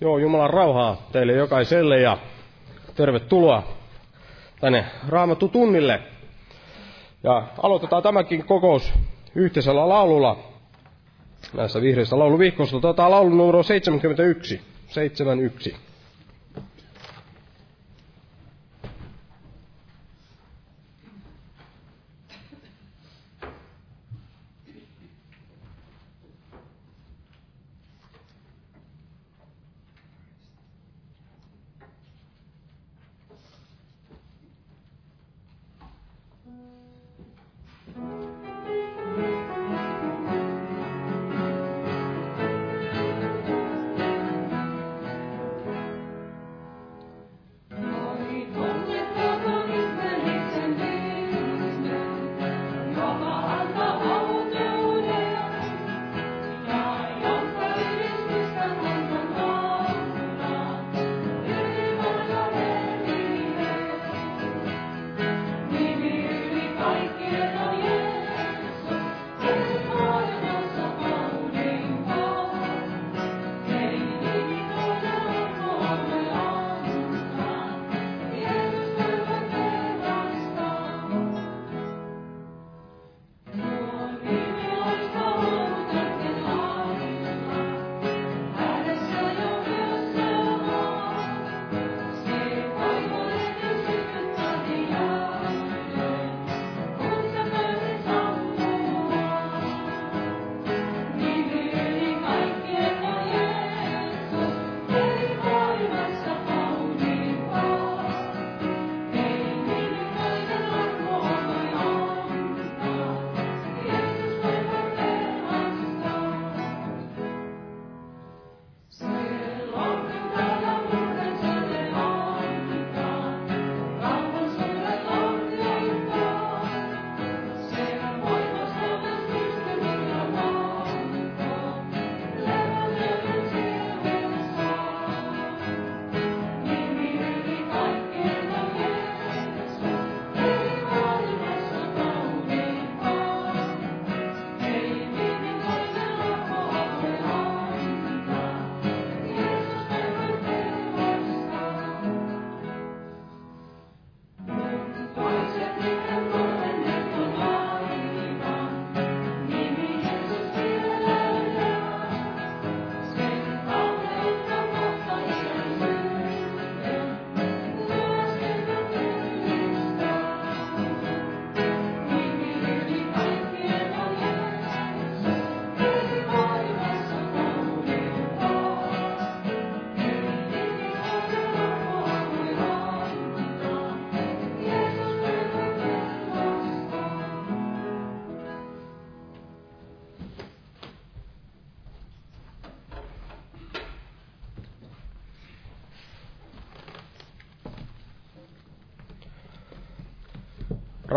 Joo, Jumalan rauhaa teille jokaiselle ja tervetuloa tänne Raamattu tunnille. Ja aloitetaan tämäkin kokous yhteisellä laululla näissä vihreissä lauluvihkoissa. Otetaan laulu numero 71. 71.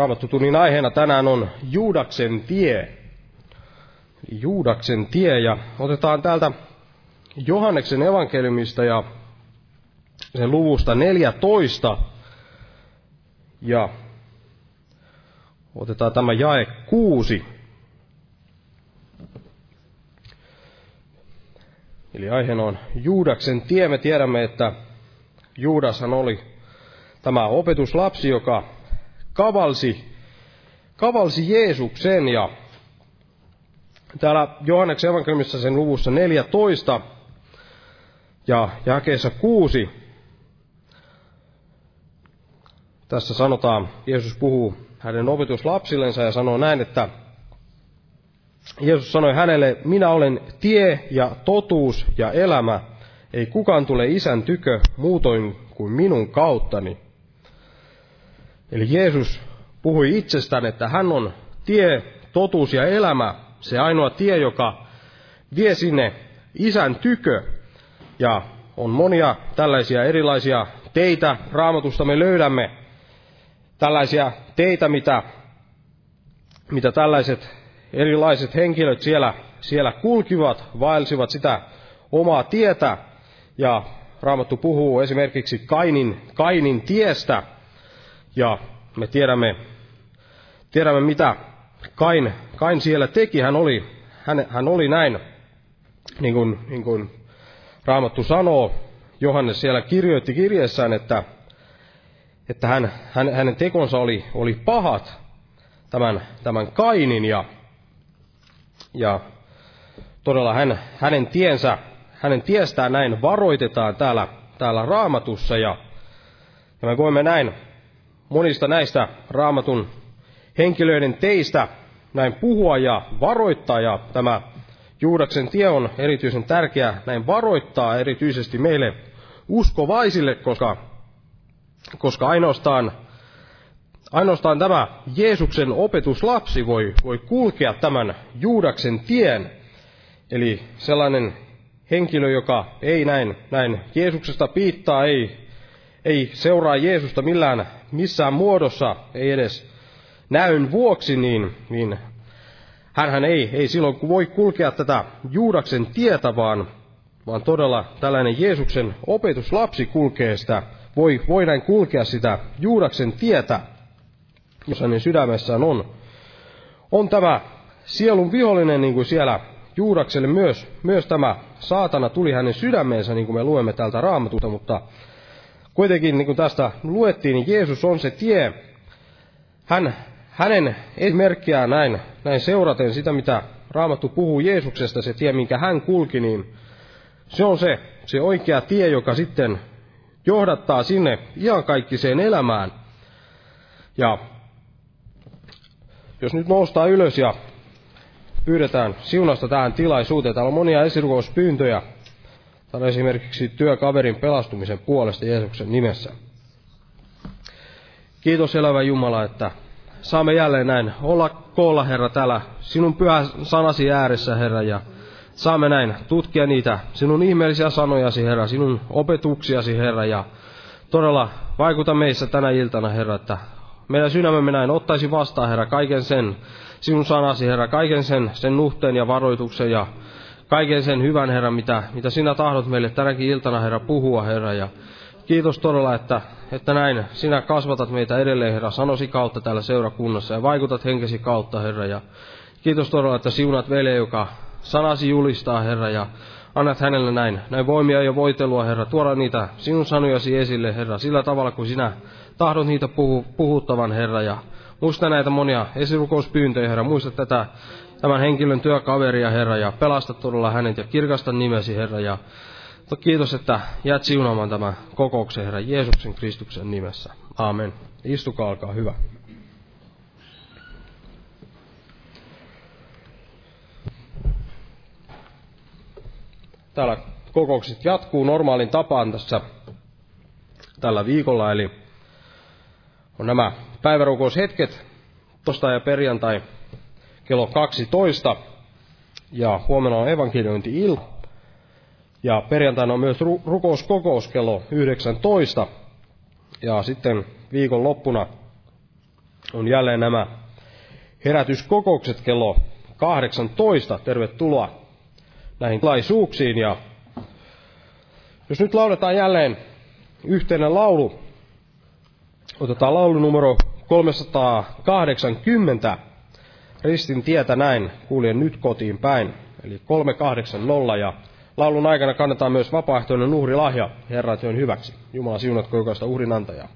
Raamattutunnin aiheena tänään on Juudaksen tie. Juudaksen tie ja otetaan täältä Johanneksen evankeliumista ja sen luvusta 14 ja otetaan tämä jae 6. Eli aiheena on Juudaksen tie. Me tiedämme, että Juudashan oli tämä opetuslapsi, joka kavalsi, kavalsi Jeesuksen ja täällä Johanneksen evankeliumissa sen luvussa 14 ja jakeessa 6 tässä sanotaan, Jeesus puhuu hänen opetuslapsillensa ja sanoo näin, että Jeesus sanoi hänelle, minä olen tie ja totuus ja elämä, ei kukaan tule isän tykö muutoin kuin minun kauttani. Eli Jeesus puhui itsestään, että hän on tie, totuus ja elämä, se ainoa tie, joka vie sinne isän tykö. Ja on monia tällaisia erilaisia teitä, raamatusta me löydämme tällaisia teitä, mitä, mitä tällaiset erilaiset henkilöt siellä, siellä kulkivat, vaelsivat sitä omaa tietä. Ja Raamattu puhuu esimerkiksi Kainin, Kainin tiestä, ja me tiedämme, tiedämme mitä Kain, Kain siellä teki. Hän oli, hän, hän oli näin, niin kuin, niin kuin Raamattu sanoo, Johannes siellä kirjoitti kirjeessään, että, että hän, hän, hänen tekonsa oli, oli pahat, tämän, tämän Kainin, ja, ja todella hän, hänen tiensä, hänen tiestään näin varoitetaan täällä, täällä raamatussa, ja, ja me voimme näin monista näistä raamatun henkilöiden teistä näin puhua ja varoittaa, ja tämä Juudaksen tie on erityisen tärkeä näin varoittaa erityisesti meille uskovaisille, koska, koska ainoastaan, ainoastaan tämä Jeesuksen opetuslapsi voi, voi kulkea tämän Juudaksen tien. Eli sellainen henkilö, joka ei näin, näin Jeesuksesta piittaa, ei, ei seuraa Jeesusta millään missään muodossa, ei edes näyn vuoksi, niin, niin hänhän ei, ei silloin voi kulkea tätä Juudaksen tietä, vaan, vaan todella tällainen Jeesuksen opetuslapsi kulkee sitä, voi, voi näin kulkea sitä Juudaksen tietä, jos hänen sydämessään on, on tämä sielun vihollinen, niin kuin siellä Juudakselle myös, myös tämä saatana tuli hänen sydämeensä, niin kuin me luemme täältä raamatusta, mutta kuitenkin niin kuin tästä luettiin, niin Jeesus on se tie. Hän, hänen esimerkkiään näin, näin seuraten sitä, mitä Raamattu puhuu Jeesuksesta, se tie, minkä hän kulki, niin se on se, se oikea tie, joka sitten johdattaa sinne iankaikkiseen elämään. Ja jos nyt noustaan ylös ja pyydetään siunasta tähän tilaisuuteen, täällä on monia esirukouspyyntöjä. Täällä esimerkiksi työkaverin pelastumisen puolesta Jeesuksen nimessä. Kiitos elävä Jumala, että saamme jälleen näin olla koolla, Herra, täällä sinun pyhä sanasi ääressä, Herra, ja saamme näin tutkia niitä sinun ihmeellisiä sanojasi, Herra, sinun opetuksiasi, Herra, ja todella vaikuta meissä tänä iltana, Herra, että meidän sydämemme näin ottaisi vastaan, Herra, kaiken sen sinun sanasi, Herra, kaiken sen, sen nuhteen ja varoituksen ja kaiken sen hyvän, Herra, mitä, mitä sinä tahdot meille tänäkin iltana, Herra, puhua, Herra, ja kiitos todella, että, että näin sinä kasvatat meitä edelleen, Herra, sanosi kautta täällä seurakunnassa ja vaikutat henkesi kautta, Herra, ja kiitos todella, että siunat veli, joka sanasi julistaa, Herra, ja annat hänelle näin, näin voimia ja voitelua, Herra, tuoda niitä sinun sanojasi esille, Herra, sillä tavalla, kuin sinä tahdot niitä puhu, puhuttavan, Herra, ja muista näitä monia esirukouspyyntöjä, Herra, muista tätä tämän henkilön työkaveria, Herra, ja pelasta todella hänet ja kirkasta nimesi, Herra, ja kiitos, että jäät siunaamaan tämän kokouksen, Herra, Jeesuksen Kristuksen nimessä. Aamen. Istukaa, alkaa hyvä. Täällä kokoukset jatkuu normaalin tapaan tässä tällä viikolla, eli on nämä päivärukoushetket, torstai ja perjantai kello 12, ja huomenna on evankeliointi il. Ja perjantaina on myös ru- rukouskokous kello 19, ja sitten viikon loppuna on jälleen nämä herätyskokoukset kello 18. Tervetuloa näihin tilaisuuksiin, ja jos nyt lauletaan jälleen yhteinen laulu, otetaan laulu numero 380, Ristin tietä näin, kuljen nyt kotiin päin, eli 380 ja laulun aikana kannetaan myös vapaaehtoinen uhrilahja Herran työn hyväksi. Jumala siunatko jokaista uhrin antajaa.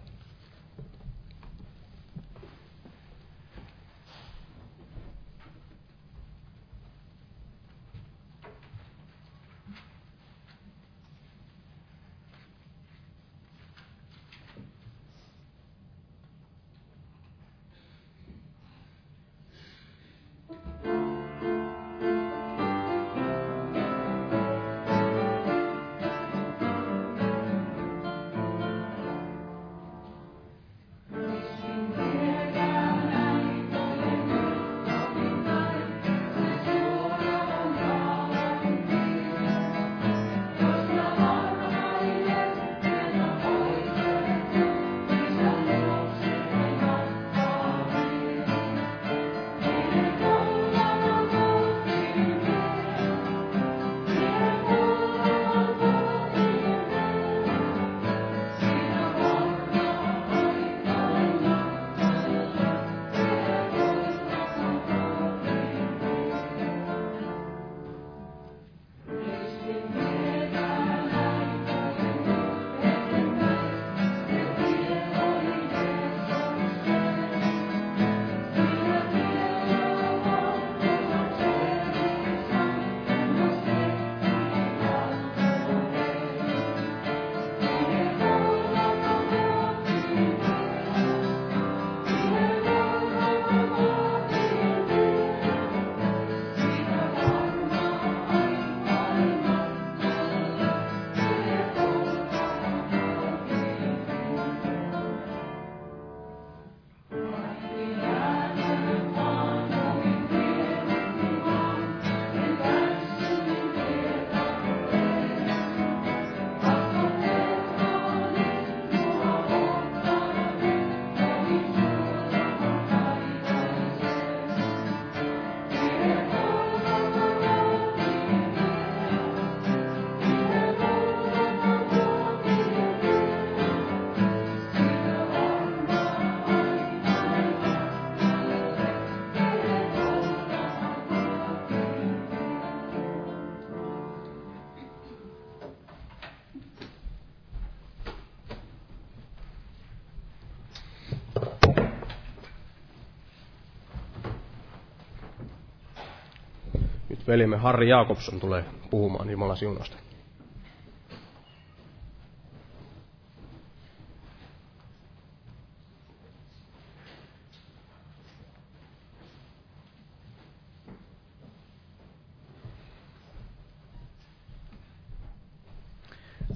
Velimme Harri Jaakobson tulee puhumaan Jumalan siunasta.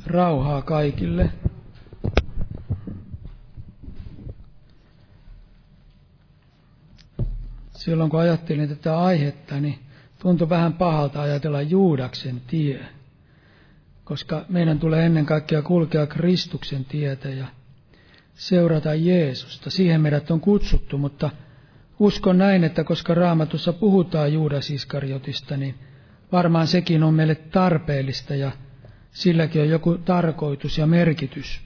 Rauhaa kaikille. Silloin kun ajattelin tätä aihetta, niin tuntui vähän pahalta ajatella Juudaksen tie, koska meidän tulee ennen kaikkea kulkea Kristuksen tietä ja seurata Jeesusta. Siihen meidät on kutsuttu, mutta uskon näin, että koska raamatussa puhutaan Juudas Iskariotista, niin varmaan sekin on meille tarpeellista ja silläkin on joku tarkoitus ja merkitys.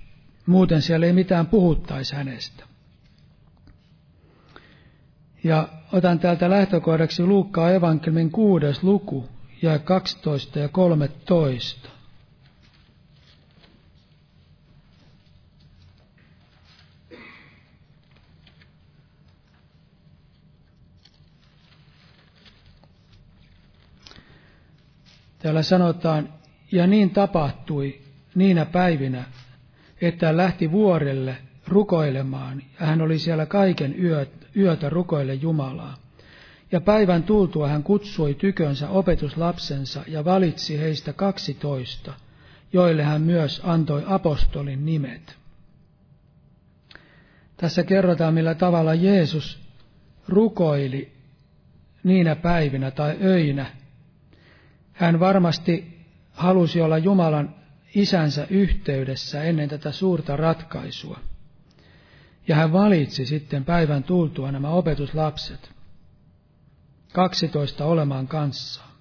Muuten siellä ei mitään puhuttaisi hänestä. Ja otan täältä lähtökohdaksi Luukkaa evankelmin kuudes luku, ja 12 ja 13. Täällä sanotaan, ja niin tapahtui niinä päivinä, että lähti vuorelle rukoilemaan, ja hän oli siellä kaiken yöt, yötä rukoille Jumalaa. Ja päivän tultua hän kutsui tykönsä opetuslapsensa ja valitsi heistä kaksitoista, joille hän myös antoi apostolin nimet. Tässä kerrotaan, millä tavalla Jeesus rukoili niinä päivinä tai öinä. Hän varmasti halusi olla Jumalan isänsä yhteydessä ennen tätä suurta ratkaisua. Ja hän valitsi sitten päivän tultua nämä opetuslapset, 12 olemaan kanssaan.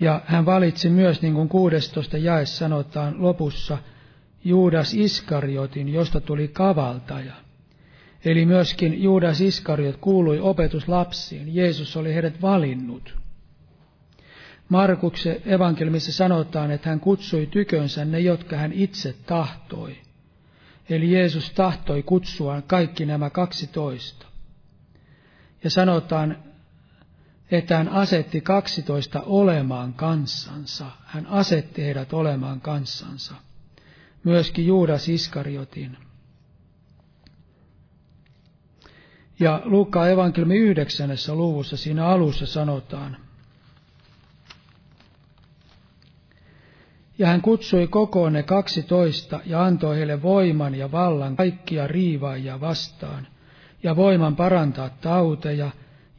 Ja hän valitsi myös, niin kuin 16 jae sanotaan lopussa, Juudas Iskariotin, josta tuli kavaltaja. Eli myöskin Juudas Iskariot kuului opetuslapsiin. Jeesus oli heidät valinnut. Markuksen evankelmissa sanotaan, että hän kutsui tykönsä ne, jotka hän itse tahtoi. Eli Jeesus tahtoi kutsua kaikki nämä kaksitoista. Ja sanotaan, että hän asetti kaksitoista olemaan kanssansa. Hän asetti heidät olemaan kanssansa. Myöskin Juudas Iskariotin. Ja Luukkaan evankeliumi yhdeksännessä luvussa siinä alussa sanotaan, Ja hän kutsui kokoon ne kaksitoista ja antoi heille voiman ja vallan kaikkia riivaajia vastaan, ja voiman parantaa tauteja,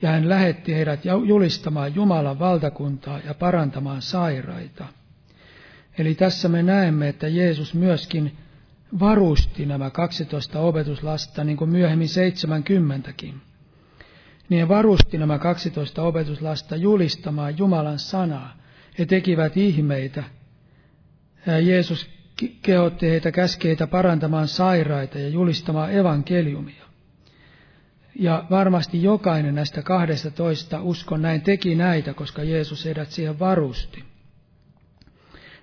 ja hän lähetti heidät julistamaan Jumalan valtakuntaa ja parantamaan sairaita. Eli tässä me näemme, että Jeesus myöskin varusti nämä 12 opetuslasta, niin kuin myöhemmin 70kin. Niin varusti nämä 12 opetuslasta julistamaan Jumalan sanaa. He tekivät ihmeitä, Jeesus kehotti heitä käskeitä parantamaan sairaita ja julistamaan evankeliumia. Ja varmasti jokainen näistä kahdesta toista uskon näin teki näitä, koska Jeesus heidät siihen varusti.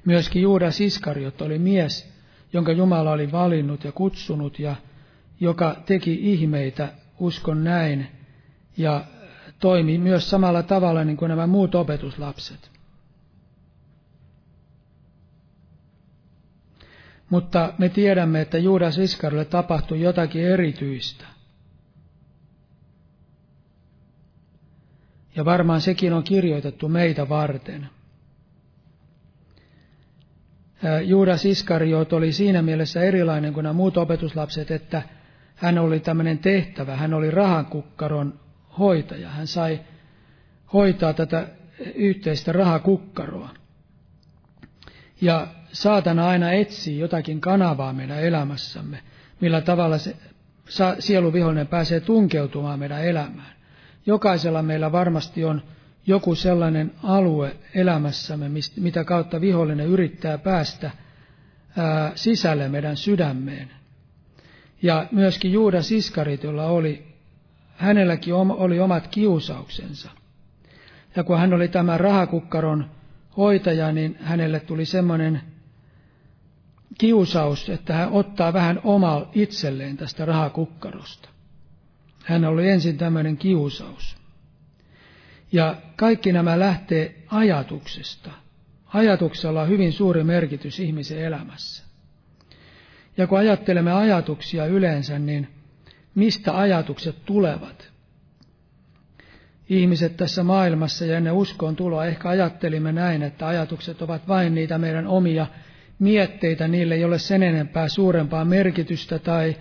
Myöskin Juudas Iskariot oli mies, jonka Jumala oli valinnut ja kutsunut ja joka teki ihmeitä, uskon näin, ja toimi myös samalla tavalla niin kuin nämä muut opetuslapset. Mutta me tiedämme, että Juudas Iskarille tapahtui jotakin erityistä. Ja varmaan sekin on kirjoitettu meitä varten. Juudas Iskariot oli siinä mielessä erilainen kuin nämä muut opetuslapset, että hän oli tämmöinen tehtävä, hän oli rahakukkaron hoitaja. Hän sai hoitaa tätä yhteistä rahakukkaroa. Ja saatana aina etsii jotakin kanavaa meidän elämässämme, millä tavalla se sieluvihollinen pääsee tunkeutumaan meidän elämään. Jokaisella meillä varmasti on joku sellainen alue elämässämme, mitä kautta vihollinen yrittää päästä sisälle meidän sydämeen. Ja myöskin Juudas Iskaritilla oli, hänelläkin oli omat kiusauksensa. Ja kun hän oli tämän rahakukkaron hoitaja, niin hänelle tuli semmoinen kiusaus, että hän ottaa vähän omaa itselleen tästä rahakukkarosta. Hän oli ensin tämmöinen kiusaus. Ja kaikki nämä lähtee ajatuksesta. Ajatuksella on hyvin suuri merkitys ihmisen elämässä. Ja kun ajattelemme ajatuksia yleensä, niin mistä ajatukset tulevat? Ihmiset tässä maailmassa ja ennen uskoon tuloa ehkä ajattelimme näin, että ajatukset ovat vain niitä meidän omia mietteitä, niille ei ole sen enempää suurempaa merkitystä tai,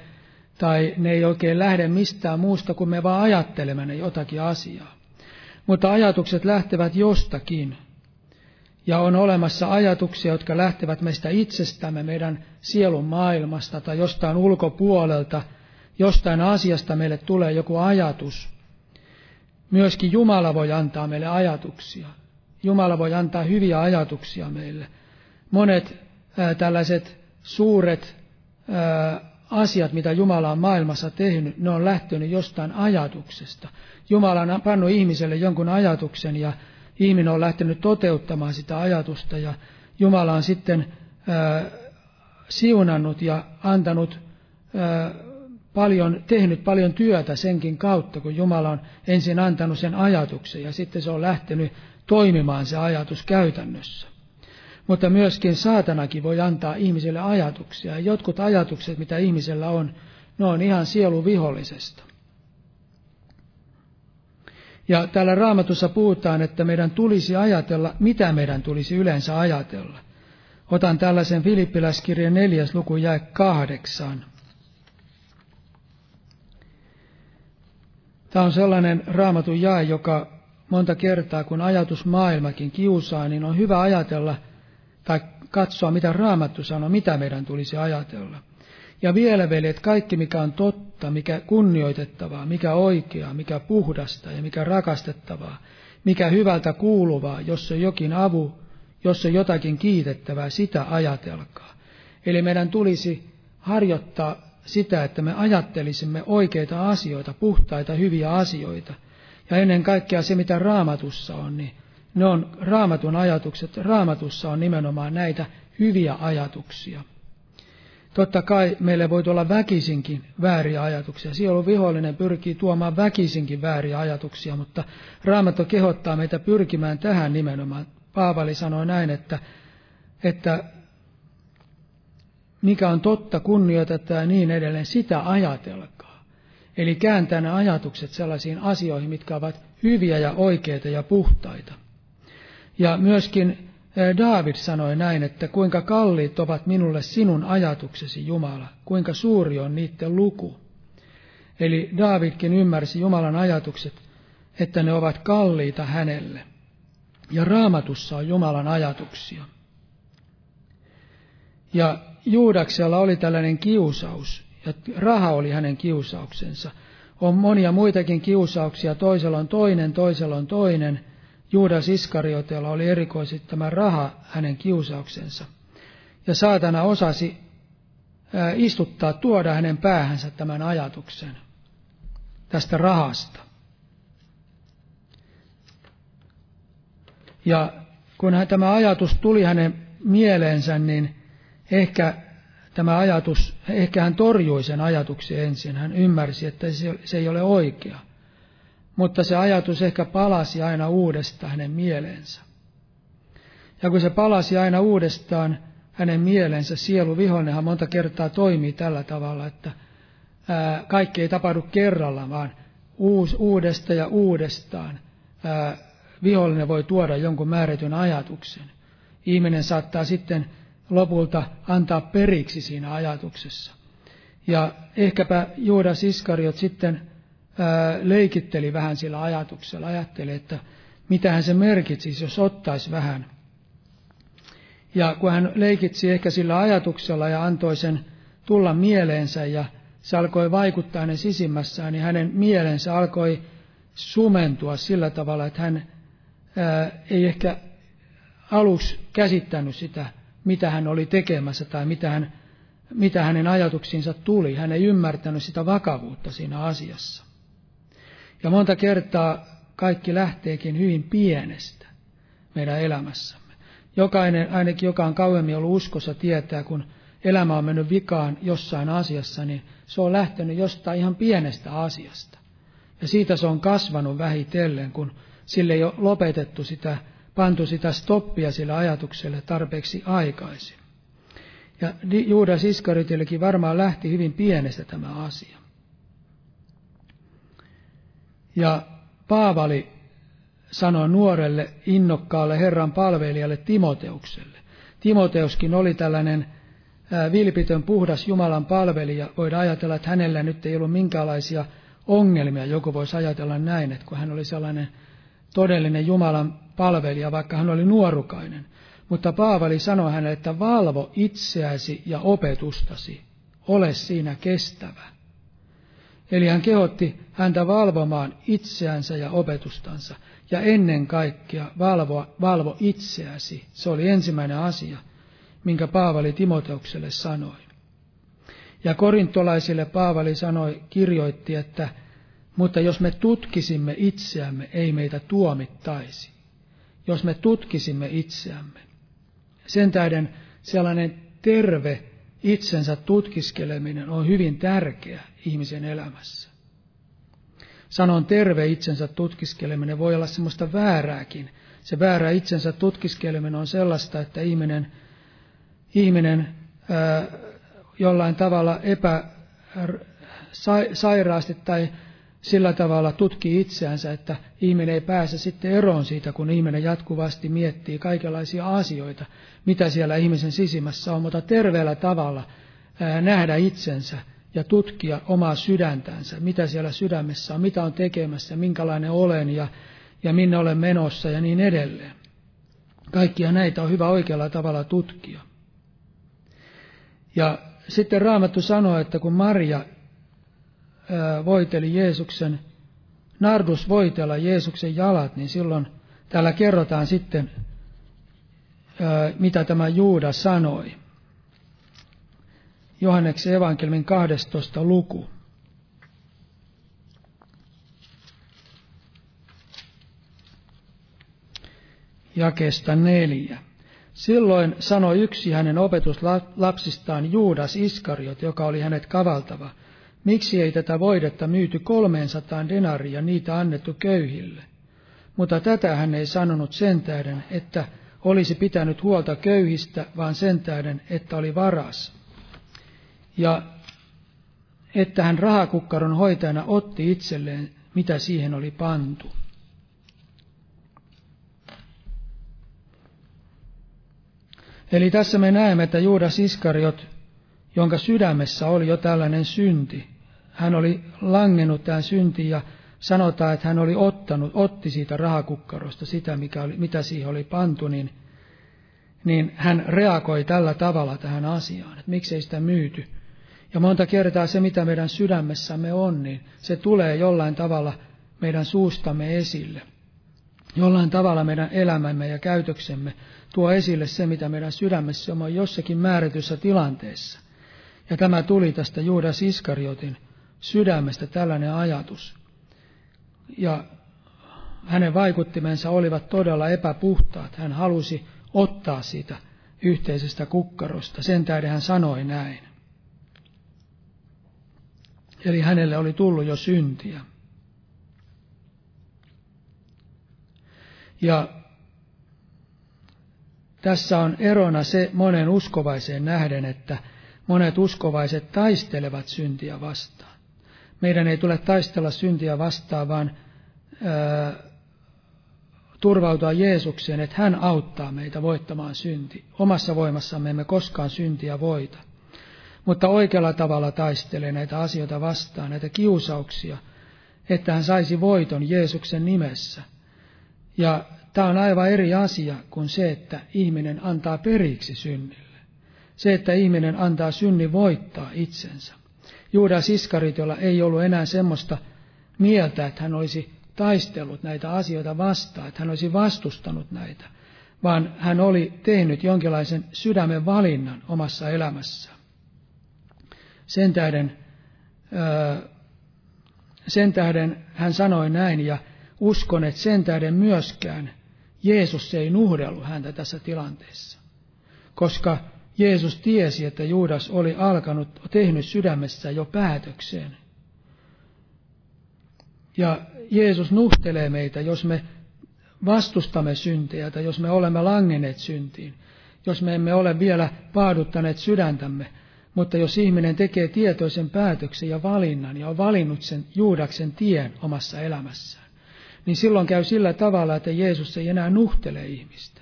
tai ne ei oikein lähde mistään muusta, kuin me vaan ajattelemme ne jotakin asiaa. Mutta ajatukset lähtevät jostakin. Ja on olemassa ajatuksia, jotka lähtevät meistä itsestämme, meidän sielun maailmasta tai jostain ulkopuolelta, jostain asiasta meille tulee joku ajatus. Myöskin Jumala voi antaa meille ajatuksia. Jumala voi antaa hyviä ajatuksia meille. Monet tällaiset suuret asiat, mitä Jumala on maailmassa tehnyt, ne on lähtenyt jostain ajatuksesta. Jumala on pannut ihmiselle jonkun ajatuksen ja ihminen on lähtenyt toteuttamaan sitä ajatusta ja Jumala on sitten ää, siunannut ja antanut ää, paljon, tehnyt paljon työtä senkin kautta, kun Jumala on ensin antanut sen ajatuksen ja sitten se on lähtenyt toimimaan se ajatus käytännössä. Mutta myöskin saatanakin voi antaa ihmiselle ajatuksia. Ja jotkut ajatukset, mitä ihmisellä on, ne on ihan sielun vihollisesta. Ja täällä raamatussa puhutaan, että meidän tulisi ajatella, mitä meidän tulisi yleensä ajatella. Otan tällaisen Filippiläiskirjan neljäs luku jäi kahdeksan. Tämä on sellainen raamatun jae, joka monta kertaa, kun ajatusmaailmakin kiusaa, niin on hyvä ajatella tai katsoa, mitä raamattu sanoo, mitä meidän tulisi ajatella. Ja vielä, veljet, kaikki mikä on totta, mikä kunnioitettavaa, mikä oikeaa, mikä puhdasta ja mikä rakastettavaa, mikä hyvältä kuuluvaa, jos on jokin avu, jos on jotakin kiitettävää, sitä ajatelkaa. Eli meidän tulisi harjoittaa sitä, että me ajattelisimme oikeita asioita, puhtaita, hyviä asioita. Ja ennen kaikkea se, mitä raamatussa on, niin ne on raamatun ajatukset. Raamatussa on nimenomaan näitä hyviä ajatuksia. Totta kai meille voi tulla väkisinkin vääriä ajatuksia. Sielun vihollinen pyrkii tuomaan väkisinkin vääriä ajatuksia, mutta Raamattu kehottaa meitä pyrkimään tähän nimenomaan. Paavali sanoi näin, että, että mikä on totta, kunnioitetaan ja niin edelleen, sitä ajatelkaa. Eli kääntää ne ajatukset sellaisiin asioihin, mitkä ovat hyviä ja oikeita ja puhtaita. Ja myöskin David sanoi näin, että kuinka kalliit ovat minulle sinun ajatuksesi, Jumala, kuinka suuri on niiden luku. Eli Davidkin ymmärsi Jumalan ajatukset, että ne ovat kalliita hänelle. Ja raamatussa on Jumalan ajatuksia. Ja Juudaksella oli tällainen kiusaus, ja raha oli hänen kiusauksensa. On monia muitakin kiusauksia, toisella on toinen, toisella on toinen. Juudas Iskariotella oli erikoisesti tämä raha hänen kiusauksensa. Ja saatana osasi istuttaa, tuoda hänen päähänsä tämän ajatuksen tästä rahasta. Ja kun tämä ajatus tuli hänen mieleensä, niin ehkä tämä ajatus, ehkä hän torjui sen ajatuksen ensin. Hän ymmärsi, että se ei ole oikea. Mutta se ajatus ehkä palasi aina uudestaan hänen mieleensä. Ja kun se palasi aina uudestaan hänen mielensä, sielu vihonnenhan monta kertaa toimii tällä tavalla, että ää, kaikki ei tapahdu kerralla, vaan uus, uudesta ja uudestaan ää, vihollinen voi tuoda jonkun määrätyn ajatuksen. Ihminen saattaa sitten lopulta antaa periksi siinä ajatuksessa. Ja ehkäpä Juudas Iskariot sitten leikitteli vähän sillä ajatuksella, ajatteli, että mitähän se merkitsisi, jos ottaisi vähän. Ja kun hän leikitsi ehkä sillä ajatuksella ja antoi sen tulla mieleensä ja se alkoi vaikuttaa hänen sisimmässään, niin hänen mielensä alkoi sumentua sillä tavalla, että hän ää, ei ehkä aluksi käsittänyt sitä mitä hän oli tekemässä tai mitä, hän, mitä hänen ajatuksiinsa tuli. Hän ei ymmärtänyt sitä vakavuutta siinä asiassa. Ja monta kertaa kaikki lähteekin hyvin pienestä meidän elämässämme. Jokainen, ainakin joka on kauemmin ollut uskossa, tietää, kun elämä on mennyt vikaan jossain asiassa, niin se on lähtenyt jostain ihan pienestä asiasta. Ja siitä se on kasvanut vähitellen, kun sille ei ole lopetettu sitä, pantu sitä stoppia sille ajatukselle tarpeeksi aikaisin. Ja Juudas Iskariotillekin varmaan lähti hyvin pienestä tämä asia. Ja Paavali sanoi nuorelle innokkaalle Herran palvelijalle Timoteukselle. Timoteuskin oli tällainen vilpitön, puhdas Jumalan palvelija. Voidaan ajatella, että hänellä nyt ei ollut minkäänlaisia ongelmia. Joku voisi ajatella näin, että kun hän oli sellainen todellinen Jumalan palvelija, vaikka hän oli nuorukainen. Mutta Paavali sanoi hänelle, että valvo itseäsi ja opetustasi. Ole siinä kestävä. Eli hän kehotti häntä valvomaan itseänsä ja opetustansa. Ja ennen kaikkea valvo, valvo itseäsi. Se oli ensimmäinen asia, minkä Paavali Timoteukselle sanoi. Ja korintolaisille Paavali sanoi, kirjoitti, että mutta jos me tutkisimme itseämme, ei meitä tuomittaisi. Jos me tutkisimme itseämme. Sen tähden sellainen terve itsensä tutkiskeleminen on hyvin tärkeä ihmisen elämässä. Sanon terve itsensä tutkiskeleminen voi olla semmoista väärääkin. Se väärä itsensä tutkiskeleminen on sellaista, että ihminen, ihminen ää, jollain tavalla epäsairaasti tai sillä tavalla tutkii itseänsä, että ihminen ei pääse sitten eroon siitä, kun ihminen jatkuvasti miettii kaikenlaisia asioita, mitä siellä ihmisen sisimmässä on, mutta terveellä tavalla nähdä itsensä ja tutkia omaa sydäntänsä, mitä siellä sydämessä on, mitä on tekemässä, minkälainen olen ja, ja minne olen menossa ja niin edelleen. Kaikkia näitä on hyvä oikealla tavalla tutkia. Ja sitten Raamattu sanoo, että kun Maria voiteli Jeesuksen, Nardus voitella Jeesuksen jalat, niin silloin täällä kerrotaan sitten, mitä tämä Juuda sanoi. Johanneksen evankelmin 12. luku. Jakesta neljä. Silloin sanoi yksi hänen opetuslapsistaan Juudas Iskariot, joka oli hänet kavaltava – Miksi ei tätä voidetta myyty kolmeensataan denaria niitä annettu köyhille? Mutta tätä hän ei sanonut sen tähden, että olisi pitänyt huolta köyhistä, vaan sen tähden, että oli varas. Ja että hän rahakukkaron hoitajana otti itselleen, mitä siihen oli pantu. Eli tässä me näemme, että Juudas Iskariot, jonka sydämessä oli jo tällainen synti, hän oli langennut tähän syntiin ja sanotaan, että hän oli ottanut, otti siitä rahakukkarosta sitä, mikä oli, mitä siihen oli pantu, niin, niin hän reagoi tällä tavalla tähän asiaan, että miksei sitä myyty. Ja monta kertaa se, mitä meidän sydämessämme on, niin se tulee jollain tavalla meidän suustamme esille. Jollain tavalla meidän elämämme ja käytöksemme tuo esille se, mitä meidän sydämessä on jossakin määrätyssä tilanteessa. Ja tämä tuli tästä Juudas Iskariotin sydämestä tällainen ajatus. Ja hänen vaikuttimensa olivat todella epäpuhtaat. Hän halusi ottaa siitä yhteisestä kukkarosta. Sen tähden hän sanoi näin. Eli hänelle oli tullut jo syntiä. Ja tässä on erona se monen uskovaiseen nähden, että monet uskovaiset taistelevat syntiä vastaan. Meidän ei tule taistella syntiä vastaan, vaan ää, turvautua Jeesukseen, että hän auttaa meitä voittamaan synti. Omassa voimassamme emme koskaan syntiä voita. Mutta oikealla tavalla taistelee näitä asioita vastaan, näitä kiusauksia, että hän saisi voiton Jeesuksen nimessä. Ja tämä on aivan eri asia kuin se, että ihminen antaa periksi synnille. Se, että ihminen antaa synnin voittaa itsensä. Juudas Iskaritiolla ei ollut enää semmoista mieltä, että hän olisi taistellut näitä asioita vastaan, että hän olisi vastustanut näitä, vaan hän oli tehnyt jonkinlaisen sydämen valinnan omassa elämässään. Sen tähden, sen tähden hän sanoi näin, ja uskon, että sen tähden myöskään Jeesus ei nuhdellut häntä tässä tilanteessa, koska Jeesus tiesi, että Juudas oli alkanut, tehnyt sydämessä jo päätökseen. Ja Jeesus nuhtelee meitä, jos me vastustamme syntejä tai jos me olemme langenneet syntiin, jos me emme ole vielä paaduttaneet sydäntämme, mutta jos ihminen tekee tietoisen päätöksen ja valinnan ja on valinnut sen Juudaksen tien omassa elämässään, niin silloin käy sillä tavalla, että Jeesus ei enää nuhtele ihmistä.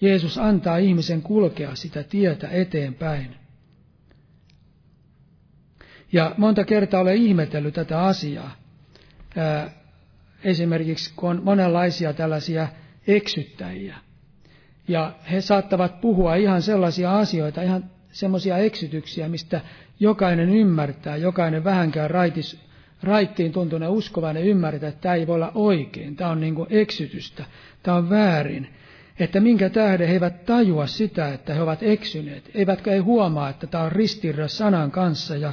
Jeesus antaa ihmisen kulkea sitä tietä eteenpäin. Ja monta kertaa olen ihmetellyt tätä asiaa. Esimerkiksi kun on monenlaisia tällaisia eksyttäjiä. Ja he saattavat puhua ihan sellaisia asioita, ihan semmoisia eksytyksiä, mistä jokainen ymmärtää, jokainen vähänkään raitis, raittiin tuntuneen uskovainen ymmärtää, että tämä ei voi olla oikein, tämä on niin kuin eksytystä, tämä on väärin. Että minkä tähden he eivät tajua sitä, että he ovat eksyneet, eivätkä he huomaa, että tämä on ristirras sanan kanssa. Ja,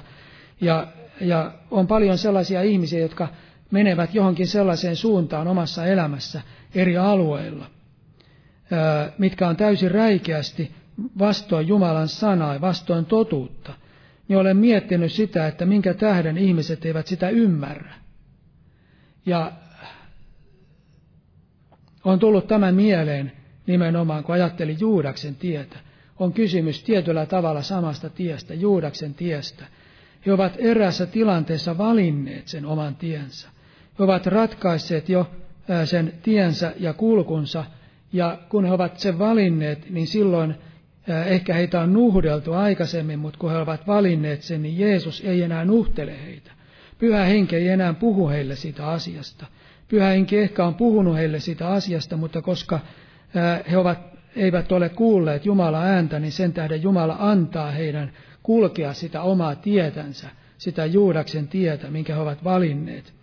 ja, ja on paljon sellaisia ihmisiä, jotka menevät johonkin sellaiseen suuntaan omassa elämässä eri alueilla, mitkä on täysin räikeästi vastoin Jumalan sanaa, vastoin totuutta, niin olen miettinyt sitä, että minkä tähden ihmiset eivät sitä ymmärrä. Ja on tullut tämä mieleen nimenomaan, kun ajattelin Juudaksen tietä. On kysymys tietyllä tavalla samasta tiestä, Juudaksen tiestä. He ovat erässä tilanteessa valinneet sen oman tiensä. He ovat ratkaisseet jo sen tiensä ja kulkunsa, ja kun he ovat sen valinneet, niin silloin ehkä heitä on nuhdeltu aikaisemmin, mutta kun he ovat valinneet sen, niin Jeesus ei enää nuhtele heitä. Pyhä henki ei enää puhu heille siitä asiasta. Pyhä henki ehkä on puhunut heille siitä asiasta, mutta koska he ovat, eivät ole kuulleet Jumala ääntä, niin sen tähden Jumala antaa heidän kulkea sitä omaa tietänsä, sitä Juudaksen tietä, minkä he ovat valinneet.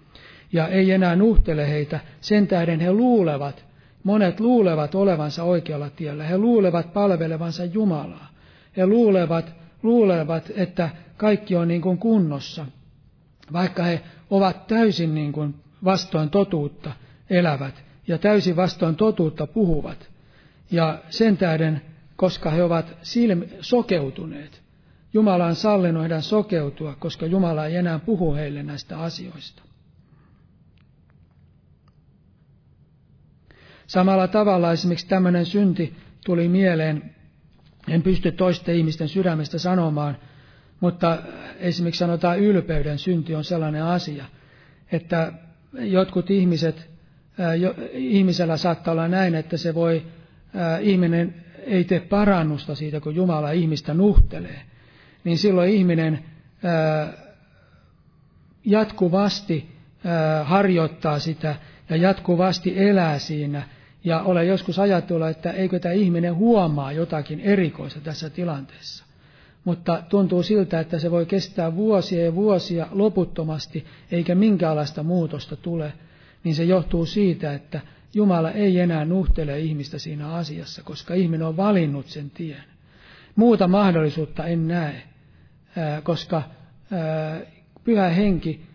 Ja ei enää nuhtele heitä, sen tähden he luulevat, Monet luulevat olevansa oikealla tiellä. He luulevat palvelevansa Jumalaa. He luulevat, luulevat että kaikki on niin kuin kunnossa, vaikka he ovat täysin niin kuin vastoin totuutta elävät ja täysin vastoin totuutta puhuvat. Ja sen tähden, koska he ovat silmi, sokeutuneet, Jumala on sallinut heidän sokeutua, koska Jumala ei enää puhu heille näistä asioista. Samalla tavalla esimerkiksi tämmöinen synti tuli mieleen, en pysty toisten ihmisten sydämestä sanomaan, mutta esimerkiksi sanotaan ylpeyden synti on sellainen asia, että jotkut ihmiset, ihmisellä saattaa olla näin, että se voi, ihminen ei tee parannusta siitä, kun Jumala ihmistä nuhtelee, niin silloin ihminen jatkuvasti harjoittaa sitä ja jatkuvasti elää siinä ja olen joskus ajatellut, että eikö tämä ihminen huomaa jotakin erikoista tässä tilanteessa. Mutta tuntuu siltä, että se voi kestää vuosia ja vuosia loputtomasti, eikä minkäänlaista muutosta tule. Niin se johtuu siitä, että Jumala ei enää nuhtele ihmistä siinä asiassa, koska ihminen on valinnut sen tien. Muuta mahdollisuutta en näe, koska pyhä henki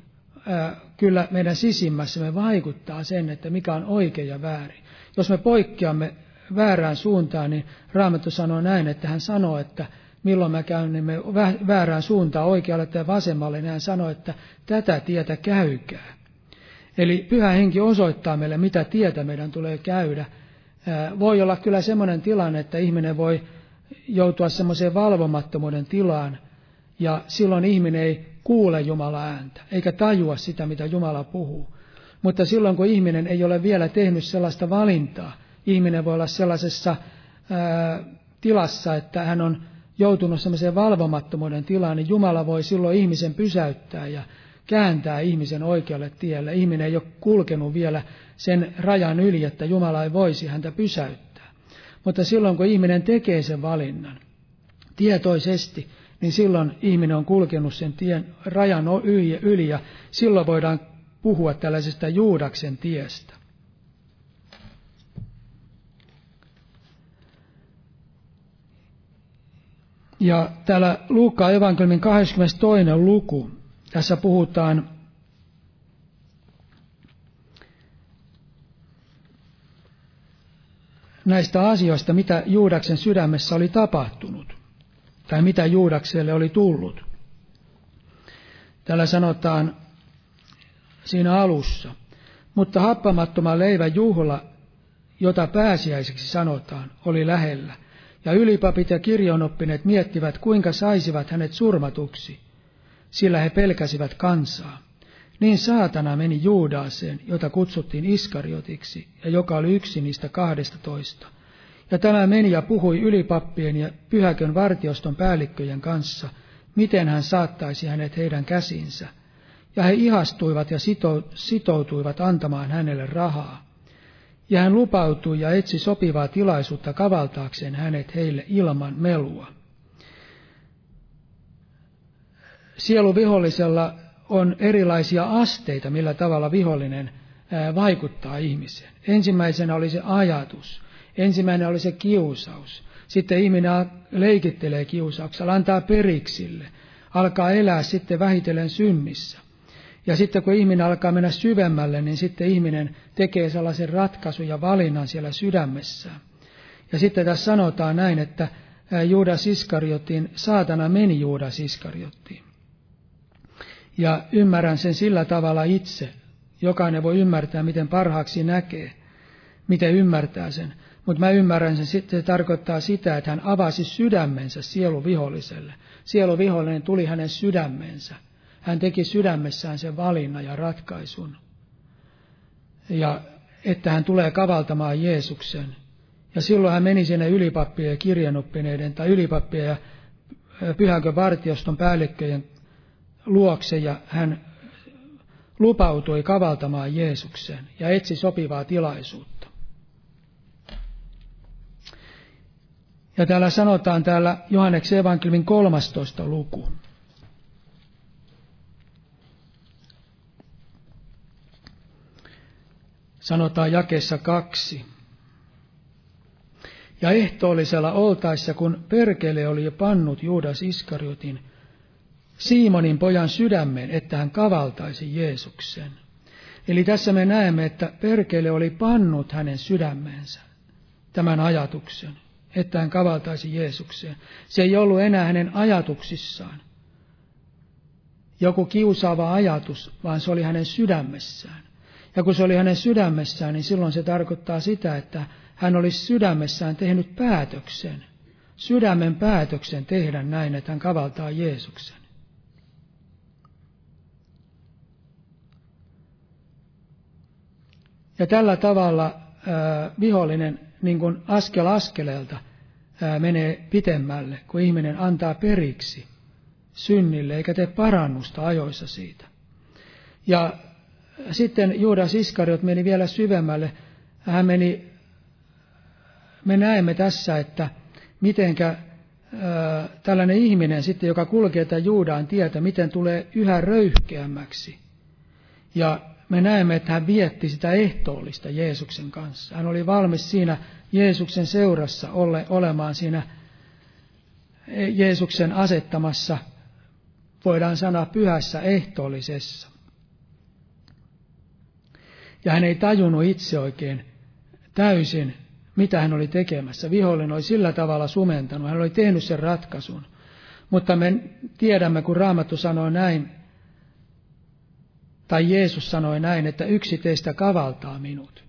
kyllä meidän sisimmässämme vaikuttaa sen, että mikä on oikein ja väärin. Jos me poikkeamme väärään suuntaan, niin Raamattu sanoo näin, että hän sanoo, että milloin me käymme väärään suuntaan oikealle tai vasemmalle, niin hän sanoo, että tätä tietä käykää. Eli pyhä henki osoittaa meille, mitä tietä meidän tulee käydä. Voi olla kyllä semmoinen tilanne, että ihminen voi joutua semmoiseen valvomattomuuden tilaan, ja silloin ihminen ei kuule Jumala ääntä, eikä tajua sitä, mitä Jumala puhuu. Mutta silloin, kun ihminen ei ole vielä tehnyt sellaista valintaa, ihminen voi olla sellaisessa ää, tilassa, että hän on joutunut sellaiseen valvomattomuuden tilaan, niin Jumala voi silloin ihmisen pysäyttää ja kääntää ihmisen oikealle tielle. Ihminen ei ole kulkenut vielä sen rajan yli, että Jumala ei voisi häntä pysäyttää. Mutta silloin, kun ihminen tekee sen valinnan tietoisesti, niin silloin ihminen on kulkenut sen tien rajan yli ja silloin voidaan puhua tällaisesta Juudaksen tiestä. Ja täällä Luukkaan evankeliumin 22. luku, tässä puhutaan näistä asioista, mitä Juudaksen sydämessä oli tapahtunut, tai mitä Juudakselle oli tullut. Täällä sanotaan siinä alussa. Mutta happamattoman leivän juhla jota pääsiäiseksi sanotaan, oli lähellä, ja ylipapit ja kirjonoppineet miettivät, kuinka saisivat hänet surmatuksi, sillä he pelkäsivät kansaa. Niin saatana meni Juudaaseen, jota kutsuttiin Iskariotiksi, ja joka oli yksi niistä kahdesta toista. Ja tämä meni ja puhui ylipappien ja pyhäkön vartioston päällikköjen kanssa, miten hän saattaisi hänet heidän käsiinsä. Ja he ihastuivat ja sitoutuivat antamaan hänelle rahaa. Ja hän lupautui ja etsi sopivaa tilaisuutta kavaltaakseen hänet heille ilman melua. Sieluvihollisella on erilaisia asteita, millä tavalla vihollinen vaikuttaa ihmiseen. Ensimmäisenä oli se ajatus, ensimmäinen oli se kiusaus. Sitten ihminen leikittelee kiusauksella, antaa periksille, alkaa elää sitten vähitellen synnissä. Ja sitten kun ihminen alkaa mennä syvemmälle, niin sitten ihminen tekee sellaisen ratkaisun ja valinnan siellä sydämessään. Ja sitten tässä sanotaan näin, että Juudas Iskariotin, saatana meni Juudas Iskariotiin. Ja ymmärrän sen sillä tavalla itse. Jokainen voi ymmärtää, miten parhaaksi näkee, miten ymmärtää sen. Mutta mä ymmärrän sen, se tarkoittaa sitä, että hän avasi sydämensä sieluviholliselle. Sieluvihollinen tuli hänen sydämensä. Hän teki sydämessään sen valinnan ja ratkaisun. Ja että hän tulee kavaltamaan Jeesuksen. Ja silloin hän meni sinne ylipappien ja kirjanoppineiden tai ylipappien ja pyhänkö vartioston päällikköjen luokse ja hän lupautui kavaltamaan Jeesukseen ja etsi sopivaa tilaisuutta. Ja täällä sanotaan täällä Johanneksen evankelmin 13 luku. Sanotaan jakessa kaksi. Ja ehtoollisella oltaessa, kun perkele oli jo pannut Juudas Iskariotin Simonin pojan sydämeen, että hän kavaltaisi Jeesuksen. Eli tässä me näemme, että perkele oli pannut hänen sydämeensä tämän ajatuksen, että hän kavaltaisi Jeesukseen. Se ei ollut enää hänen ajatuksissaan joku kiusaava ajatus, vaan se oli hänen sydämessään. Ja kun se oli hänen sydämessään, niin silloin se tarkoittaa sitä, että hän olisi sydämessään tehnyt päätöksen, sydämen päätöksen tehdä näin, että hän kavaltaa Jeesuksen. Ja tällä tavalla ää, vihollinen niin kuin askel askeleelta ää, menee pitemmälle, kun ihminen antaa periksi synnille eikä tee parannusta ajoissa siitä. Ja sitten Juudas Iskariot meni vielä syvemmälle. Hän meni, me näemme tässä, että mitenkä ää, tällainen ihminen sitten, joka kulkee tämän Juudaan tietä, miten tulee yhä röyhkeämmäksi. Ja me näemme, että hän vietti sitä ehtoollista Jeesuksen kanssa. Hän oli valmis siinä Jeesuksen seurassa ole, olemaan siinä Jeesuksen asettamassa, voidaan sanoa, pyhässä ehtoollisessa. Ja hän ei tajunnut itse oikein täysin, mitä hän oli tekemässä. Vihollinen oli sillä tavalla sumentanut, hän oli tehnyt sen ratkaisun. Mutta me tiedämme, kun Raamattu sanoo näin, tai Jeesus sanoi näin, että yksi teistä kavaltaa minut.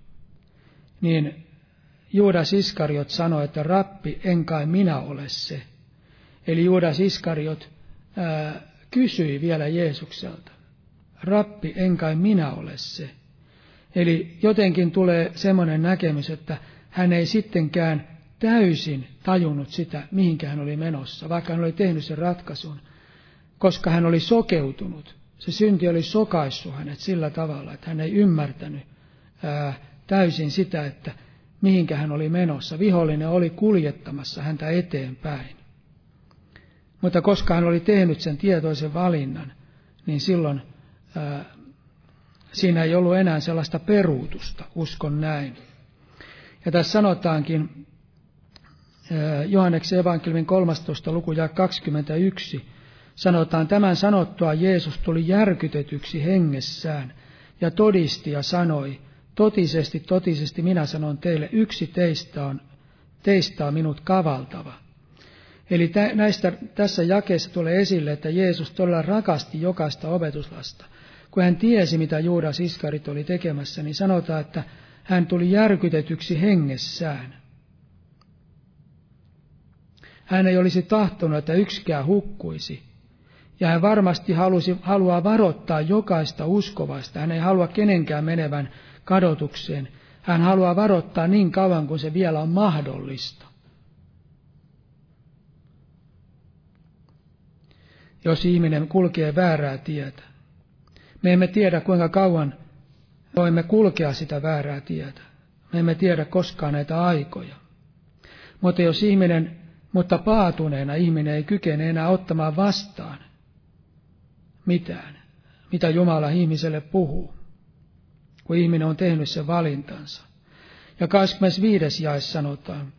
Niin Juudas Iskariot sanoi, että rappi, en kai minä ole se. Eli Juudas Iskariot ää, kysyi vielä Jeesukselta, rappi, en kai minä ole se. Eli jotenkin tulee semmoinen näkemys, että hän ei sittenkään täysin tajunnut sitä, mihinkä hän oli menossa, vaikka hän oli tehnyt sen ratkaisun, koska hän oli sokeutunut se synti oli sokaissut hänet sillä tavalla, että hän ei ymmärtänyt ää, täysin sitä, että mihinkä hän oli menossa. Vihollinen oli kuljettamassa häntä eteenpäin. Mutta koska hän oli tehnyt sen tietoisen valinnan, niin silloin ää, siinä ei ollut enää sellaista peruutusta, uskon näin. Ja tässä sanotaankin Johanneksen evankelmin 13. luku ja 21, Sanotaan tämän sanottua Jeesus tuli järkytetyksi hengessään ja todisti ja sanoi, totisesti, totisesti minä sanon teille, yksi teistä on, teistä on minut kavaltava. Eli tä, näistä, tässä jakeessa tulee esille, että Jeesus todella rakasti jokaista opetuslasta. Kun hän tiesi, mitä Juudas Iskarit oli tekemässä, niin sanotaan, että hän tuli järkytetyksi hengessään. Hän ei olisi tahtonut, että yksikään hukkuisi. Ja hän varmasti halusi, haluaa varoittaa jokaista uskovaista. Hän ei halua kenenkään menevän kadotukseen. Hän haluaa varoittaa niin kauan kuin se vielä on mahdollista. Jos ihminen kulkee väärää tietä. Me emme tiedä, kuinka kauan voimme kulkea sitä väärää tietä. Me emme tiedä koskaan näitä aikoja. Mutta jos ihminen, mutta paatuneena ihminen ei kykene enää ottamaan vastaan mitään, mitä Jumala ihmiselle puhuu, kun ihminen on tehnyt sen valintansa. Ja 25. jaes sanotaan,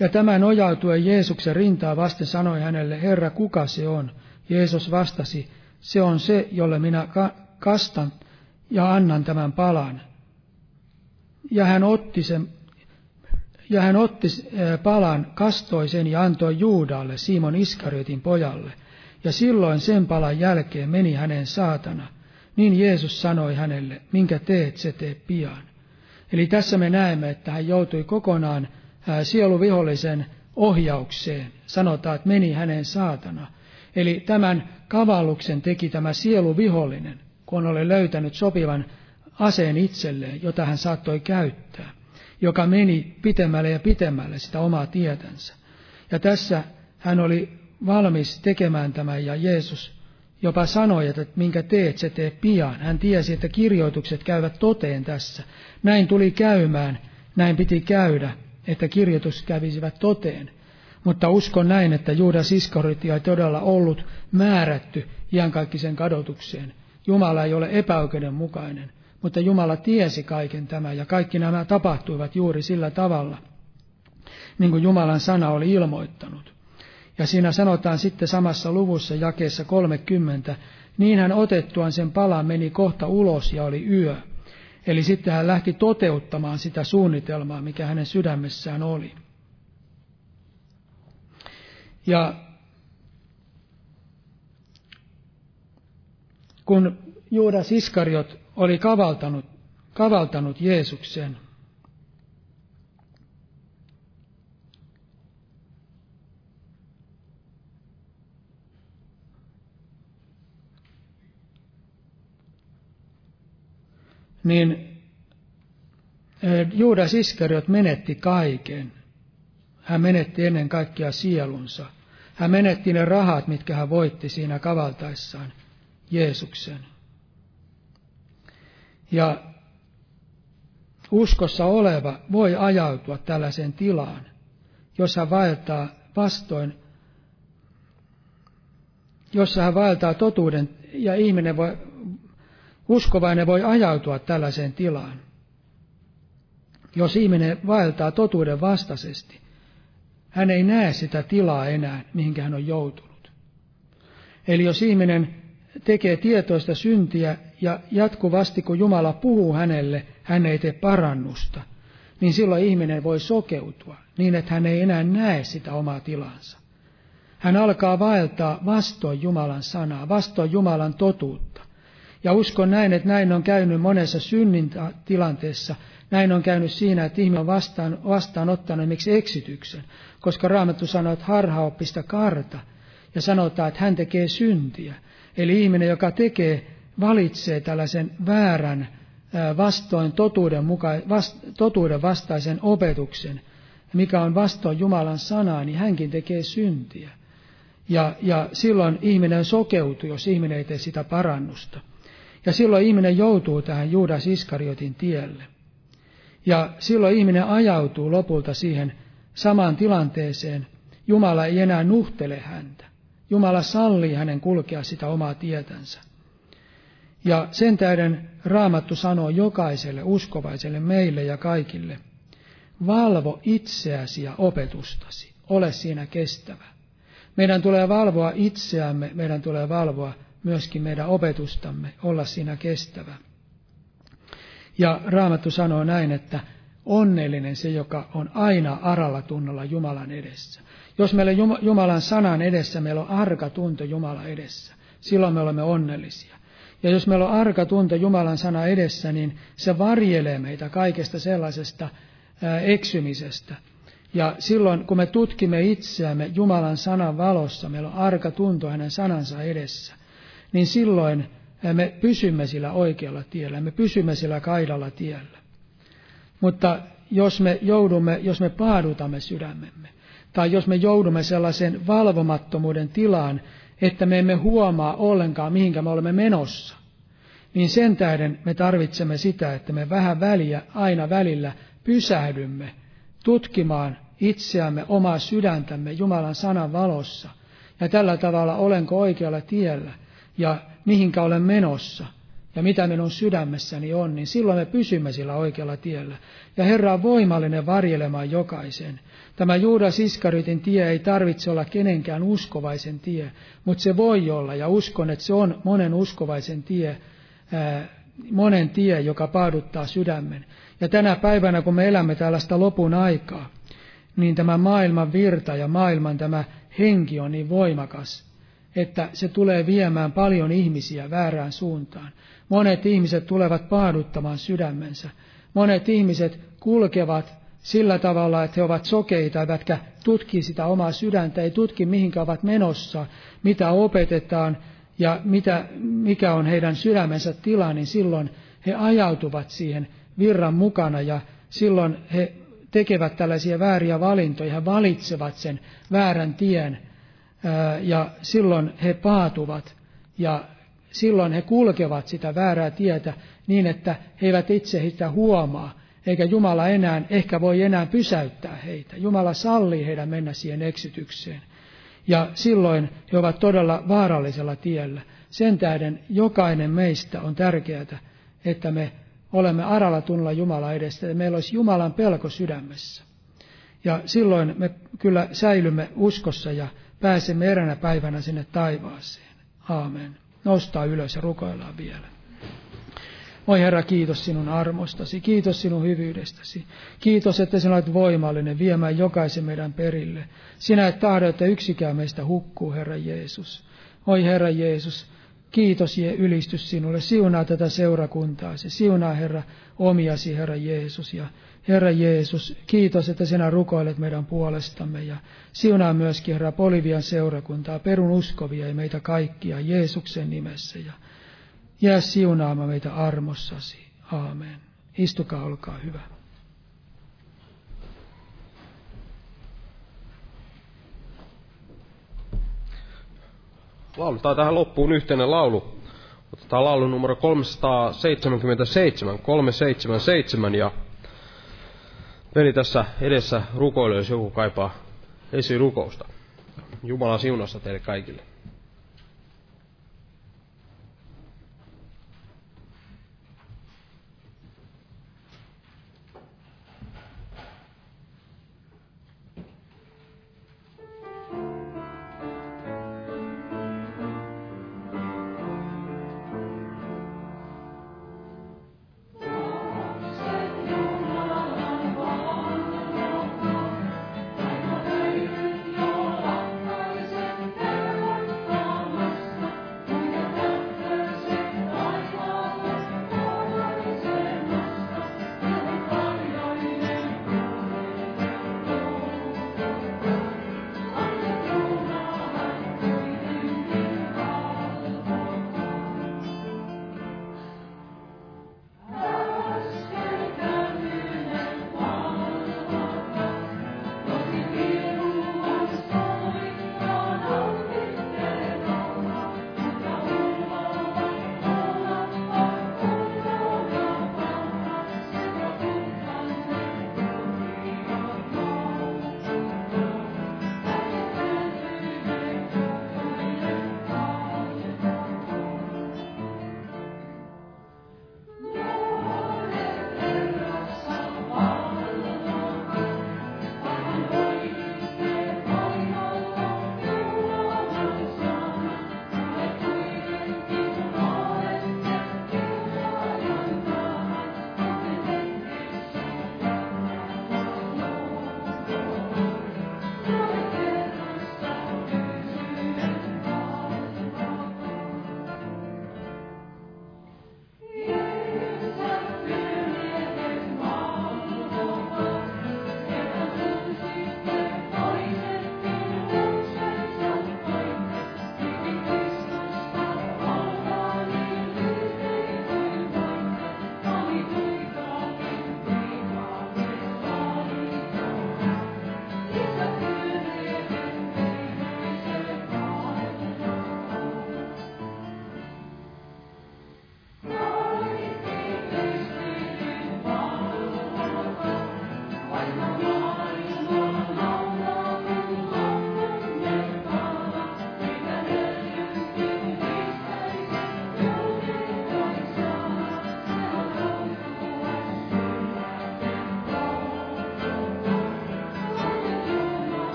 ja tämä nojautuen Jeesuksen rintaa vasten sanoi hänelle, Herra, kuka se on? Jeesus vastasi, se on se, jolle minä kastan ja annan tämän palan. Ja hän otti sen ja hän otti palan, kastoi sen ja antoi Juudalle, Simon Iskariotin pojalle. Ja silloin sen palan jälkeen meni hänen saatana. Niin Jeesus sanoi hänelle, minkä teet, se tee pian. Eli tässä me näemme, että hän joutui kokonaan sieluvihollisen ohjaukseen. Sanotaan, että meni hänen saatana. Eli tämän kavalluksen teki tämä sieluvihollinen, kun oli löytänyt sopivan aseen itselleen, jota hän saattoi käyttää, joka meni pitemmälle ja pitemmälle sitä omaa tietänsä. Ja tässä hän oli valmis tekemään tämän, ja Jeesus jopa sanoi, että minkä teet, se tee pian. Hän tiesi, että kirjoitukset käyvät toteen tässä. Näin tuli käymään, näin piti käydä, että kirjoitus kävisivät toteen. Mutta uskon näin, että Juudas Iskarioti ei todella ollut määrätty iankaikkisen kadotukseen. Jumala ei ole epäoikeudenmukainen, mutta Jumala tiesi kaiken tämän ja kaikki nämä tapahtuivat juuri sillä tavalla, niin kuin Jumalan sana oli ilmoittanut. Ja siinä sanotaan sitten samassa luvussa jakeessa 30, niin hän otettuaan sen palan meni kohta ulos ja oli yö. Eli sitten hän lähti toteuttamaan sitä suunnitelmaa, mikä hänen sydämessään oli. Ja kun Juudas Iskariot oli kavaltanut, kavaltanut Jeesuksen, niin Juudas Iskariot menetti kaiken. Hän menetti ennen kaikkea sielunsa. Hän menetti ne rahat, mitkä hän voitti siinä kavaltaessaan Jeesuksen. Ja uskossa oleva voi ajautua tällaiseen tilaan, jos hän vaeltaa vastoin, jossa hän vaeltaa totuuden ja ihminen voi, uskovainen voi ajautua tällaiseen tilaan. Jos ihminen vaeltaa totuuden vastaisesti, hän ei näe sitä tilaa enää, mihinkä hän on joutunut. Eli jos ihminen tekee tietoista syntiä ja jatkuvasti kun Jumala puhuu hänelle, hän ei tee parannusta, niin silloin ihminen voi sokeutua niin, että hän ei enää näe sitä omaa tilansa. Hän alkaa vaeltaa vastoin Jumalan sanaa, vastoin Jumalan totuutta. Ja uskon näin, että näin on käynyt monessa synnin tilanteessa. Näin on käynyt siinä, että ihminen on vastaan, vastaanottanut miksi eksityksen, koska Raamattu sanoo, että harhaoppista karta, ja sanotaan, että hän tekee syntiä. Eli ihminen, joka tekee, valitsee tällaisen väärän vastoin totuuden, muka, vast, totuuden vastaisen opetuksen, mikä on vastoin Jumalan sanaa, niin hänkin tekee syntiä. Ja, ja silloin ihminen sokeutuu, jos ihminen ei tee sitä parannusta. Ja silloin ihminen joutuu tähän Juudas Iskariotin tielle. Ja silloin ihminen ajautuu lopulta siihen samaan tilanteeseen. Jumala ei enää nuhtele häntä. Jumala sallii hänen kulkea sitä omaa tietänsä. Ja sen tähden Raamattu sanoo jokaiselle uskovaiselle meille ja kaikille, valvo itseäsi ja opetustasi, ole siinä kestävä. Meidän tulee valvoa itseämme, meidän tulee valvoa myöskin meidän opetustamme, olla siinä kestävä. Ja Raamattu sanoo näin, että onnellinen se, joka on aina aralla tunnolla Jumalan edessä. Jos meillä Jumalan sanan edessä, meillä on arka tunto Jumala edessä, silloin me olemme onnellisia. Ja jos meillä on arka tunto Jumalan sana edessä, niin se varjelee meitä kaikesta sellaisesta eksymisestä. Ja silloin, kun me tutkimme itseämme Jumalan sanan valossa, meillä on arka tunto hänen sanansa edessä, niin silloin me pysymme sillä oikealla tiellä, me pysymme sillä kaidalla tiellä. Mutta jos me joudumme, jos me paadutamme sydämemme, tai jos me joudumme sellaisen valvomattomuuden tilaan, että me emme huomaa ollenkaan, mihinkä me olemme menossa, niin sen tähden me tarvitsemme sitä, että me vähän väliä, aina välillä pysähdymme tutkimaan itseämme, omaa sydäntämme Jumalan sanan valossa. Ja tällä tavalla olenko oikealla tiellä ja mihinkä olen menossa ja mitä minun sydämessäni on, niin silloin me pysymme sillä oikealla tiellä. Ja Herra on voimallinen varjelemaan jokaisen. Tämä Juudas Iskaritin tie ei tarvitse olla kenenkään uskovaisen tie, mutta se voi olla, ja uskon, että se on monen uskovaisen tie, monen tie, joka paaduttaa sydämen. Ja tänä päivänä, kun me elämme tällaista lopun aikaa, niin tämä maailman virta ja maailman tämä henki on niin voimakas, että se tulee viemään paljon ihmisiä väärään suuntaan. Monet ihmiset tulevat paaduttamaan sydämensä. Monet ihmiset kulkevat sillä tavalla, että he ovat sokeita, eivätkä tutki sitä omaa sydäntä, ei tutki mihinkä ovat menossa, mitä opetetaan ja mitä, mikä on heidän sydämensä tila, niin silloin he ajautuvat siihen virran mukana ja silloin he tekevät tällaisia vääriä valintoja, he valitsevat sen väärän tien ja silloin he paatuvat ja silloin he kulkevat sitä väärää tietä niin, että he eivät itse sitä huomaa, eikä Jumala enää ehkä voi enää pysäyttää heitä. Jumala sallii heidän mennä siihen eksitykseen. Ja silloin he ovat todella vaarallisella tiellä. Sen tähden jokainen meistä on tärkeää, että me olemme aralla tunnolla Jumala edestä, että meillä olisi Jumalan pelko sydämessä. Ja silloin me kyllä säilymme uskossa ja pääsemme eränä päivänä sinne taivaaseen. Aamen. Nostaa ylös ja rukoillaan vielä. Oi Herra, kiitos sinun armostasi, kiitos sinun hyvyydestäsi. Kiitos, että sinä olet voimallinen viemään jokaisen meidän perille. Sinä et tahdo, että yksikään meistä hukkuu, Herra Jeesus. Oi Herra Jeesus, kiitos ja ylistys sinulle. Siunaa tätä seurakuntaasi. Siunaa, Herra, omiasi, Herra Jeesus. Ja Herra Jeesus, kiitos, että sinä rukoilet meidän puolestamme. Ja siunaa myöskin, Herra, Polivian seurakuntaa, perun uskovia ja meitä kaikkia Jeesuksen nimessä. Ja Jää siunaamaan meitä armossasi. Aamen. Istukaa, olkaa hyvä. Lauletaan tähän loppuun yhteinen laulu. Otetaan laulu numero 377, 377 ja veli tässä edessä rukoilee, jos joku kaipaa esirukousta. Jumalan siunasta teille kaikille.